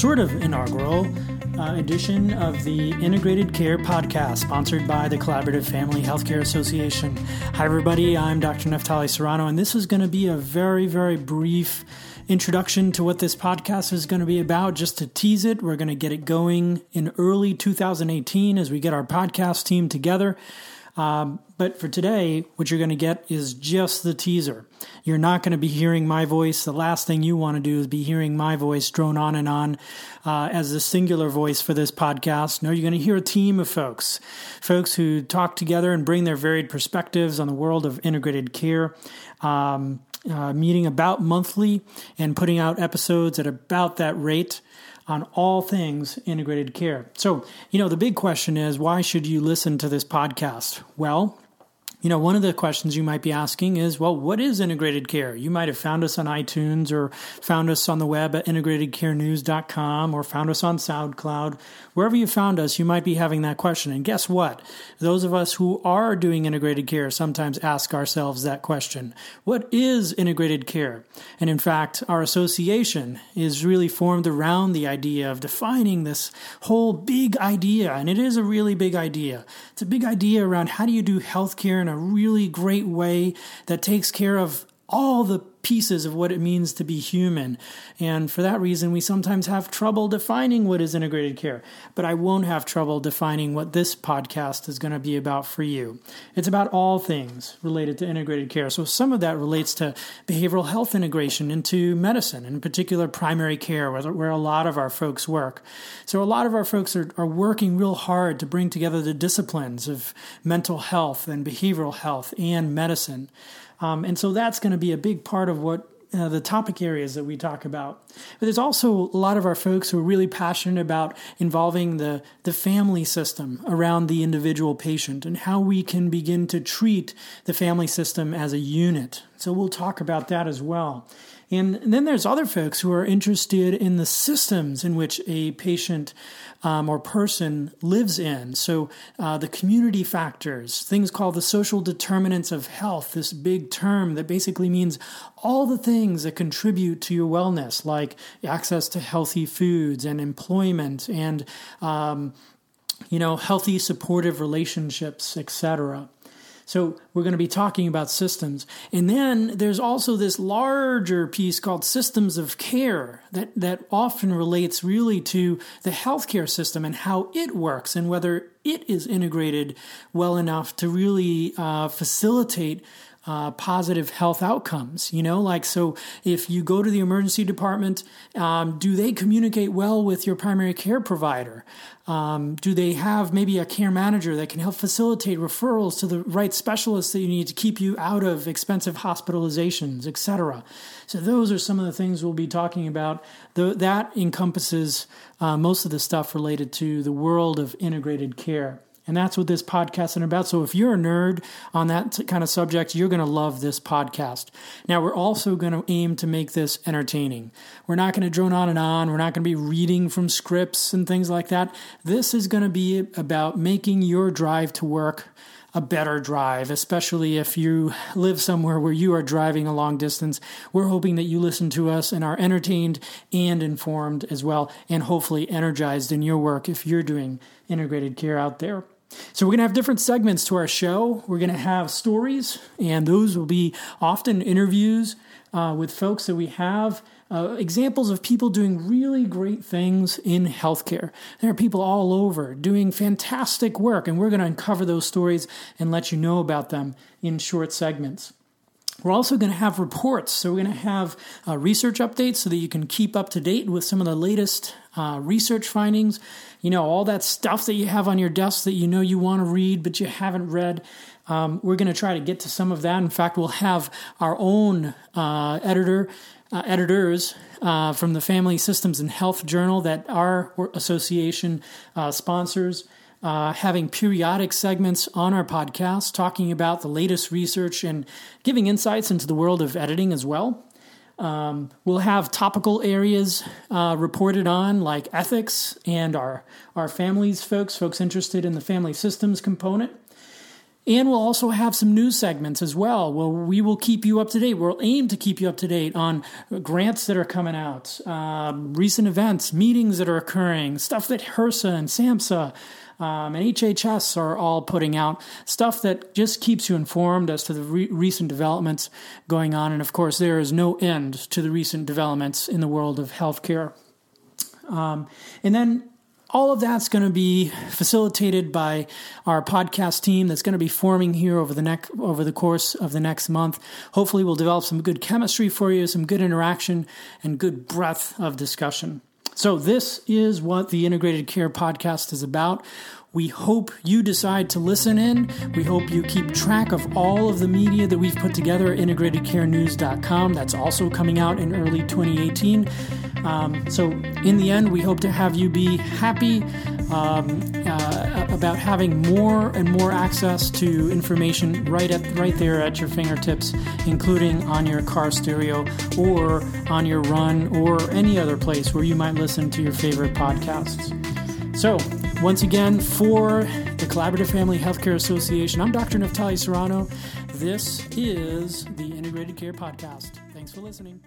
sort of inaugural uh, edition of the Integrated Care Podcast, sponsored by the Collaborative Family Healthcare Association. Hi, everybody. I'm Dr. Naftali Serrano, and this is going to be a very, very brief introduction to what this podcast is going to be about. Just to tease it, we're going to get it going in early 2018 as we get our podcast team together. Um, but for today, what you're going to get is just the teaser. You're not going to be hearing my voice. The last thing you want to do is be hearing my voice drone on and on uh, as the singular voice for this podcast. No, you're going to hear a team of folks, folks who talk together and bring their varied perspectives on the world of integrated care. Um, uh, meeting about monthly and putting out episodes at about that rate on all things integrated care. So, you know, the big question is why should you listen to this podcast? Well, you know, one of the questions you might be asking is, well, what is integrated care? You might have found us on iTunes or found us on the web at integratedcarenews.com or found us on SoundCloud. Wherever you found us, you might be having that question. And guess what? Those of us who are doing integrated care sometimes ask ourselves that question. What is integrated care? And in fact, our association is really formed around the idea of defining this whole big idea. And it is a really big idea. It's a big idea around how do you do healthcare in a really great way that takes care of all the pieces of what it means to be human. And for that reason, we sometimes have trouble defining what is integrated care. But I won't have trouble defining what this podcast is going to be about for you. It's about all things related to integrated care. So some of that relates to behavioral health integration into medicine, in particular primary care, where, a lot of our folks work. So a lot of our folks are, are working real hard to bring together the disciplines of mental health and behavioral health and medicine. Um, and so that's going to be a big part of what uh, the topic areas that we talk about. But there's also a lot of our folks who are really passionate about involving the, the family system around the individual patient and how we can begin to treat the family system as a unit. So we'll talk about that as well. And, then there's other folks who are interested in the systems in which a patient um, or person lives in. So uh, the community factors, things called the social determinants of health, this big term that basically means all the things that contribute to your wellness, like access to healthy foods and employment and um, you know healthy supportive relationships etc so we're going to be talking about systems. And then there's also this larger piece called systems of care that, that often relates really to the healthcare system and how it works and whether it is integrated well enough to really uh, facilitate uh, positive health outcomes. You know, like so if you go to the emergency department, um, do they communicate well with your primary care provider? Um, do they have maybe a care manager that can help facilitate referrals to the right specialists that you need to keep you out of expensive hospitalizations, etc.? So those are some of the things we'll be talking about. The, that encompasses uh, most of the stuff related to the world of integrated care. And that's what this podcast is about. So if you're a nerd on that kind of subject, you're going to love this podcast. Now, we're also going to aim to make this entertaining. We're not going to drone on and on. We're not going to be reading from scripts and things like that. This is going to be about making your drive to work a better drive, especially if you live somewhere where you are driving a long distance. We're hoping that you listen to us and are entertained and informed as well, and hopefully energized in your work if you're doing integrated care out there. So, we're going to have different segments to our show. We're going to have stories, and those will be often interviews uh, with folks that we have. Uh, examples of people doing really great things in healthcare. There are people all over doing fantastic work, and we're going to uncover those stories and let you know about them in short segments. We're also going to have reports. So, we're going to have uh, research updates so that you can keep up to date with some of the latest uh, research findings. You know, all that stuff that you have on your desk that you know you want to read, but you haven't read. Um, we're going to try to get to some of that. In fact, we'll have our own uh, editor, uh, editors uh, from the Family Systems and Health Journal that our association uh, sponsors uh, having periodic segments on our podcast talking about the latest research and giving insights into the world of editing as well. Um, we'll have topical areas uh, reported on, like ethics and our, our families folks, folks interested in the family systems component. And we'll also have some news segments as well where we will keep you up to date. We'll aim to keep you up to date on grants that are coming out, um, recent events, meetings that are occurring, stuff that HRSA and SAMHSA um, and HHS are all putting out stuff that just keeps you informed as to the re- recent developments going on. And of course, there is no end to the recent developments in the world of healthcare. Um, and then all of that's going to be facilitated by our podcast team that's going to be forming here over the next over the course of the next month. Hopefully, we'll develop some good chemistry for you, some good interaction, and good breadth of discussion. So, this is what the Integrated Care Podcast is about. We hope you decide to listen in. We hope you keep track of all of the media that we've put together at integratedcarenews.com. That's also coming out in early 2018. Um, so, in the end, we hope to have you be happy um, uh, about having more and more access to information right at right there at your fingertips, including on your car stereo or on your run or any other place where you might listen to your favorite podcasts. So, once again, for the Collaborative Family Healthcare Association, I'm Dr. Naftali Serrano. This is the Integrated Care Podcast. Thanks for listening.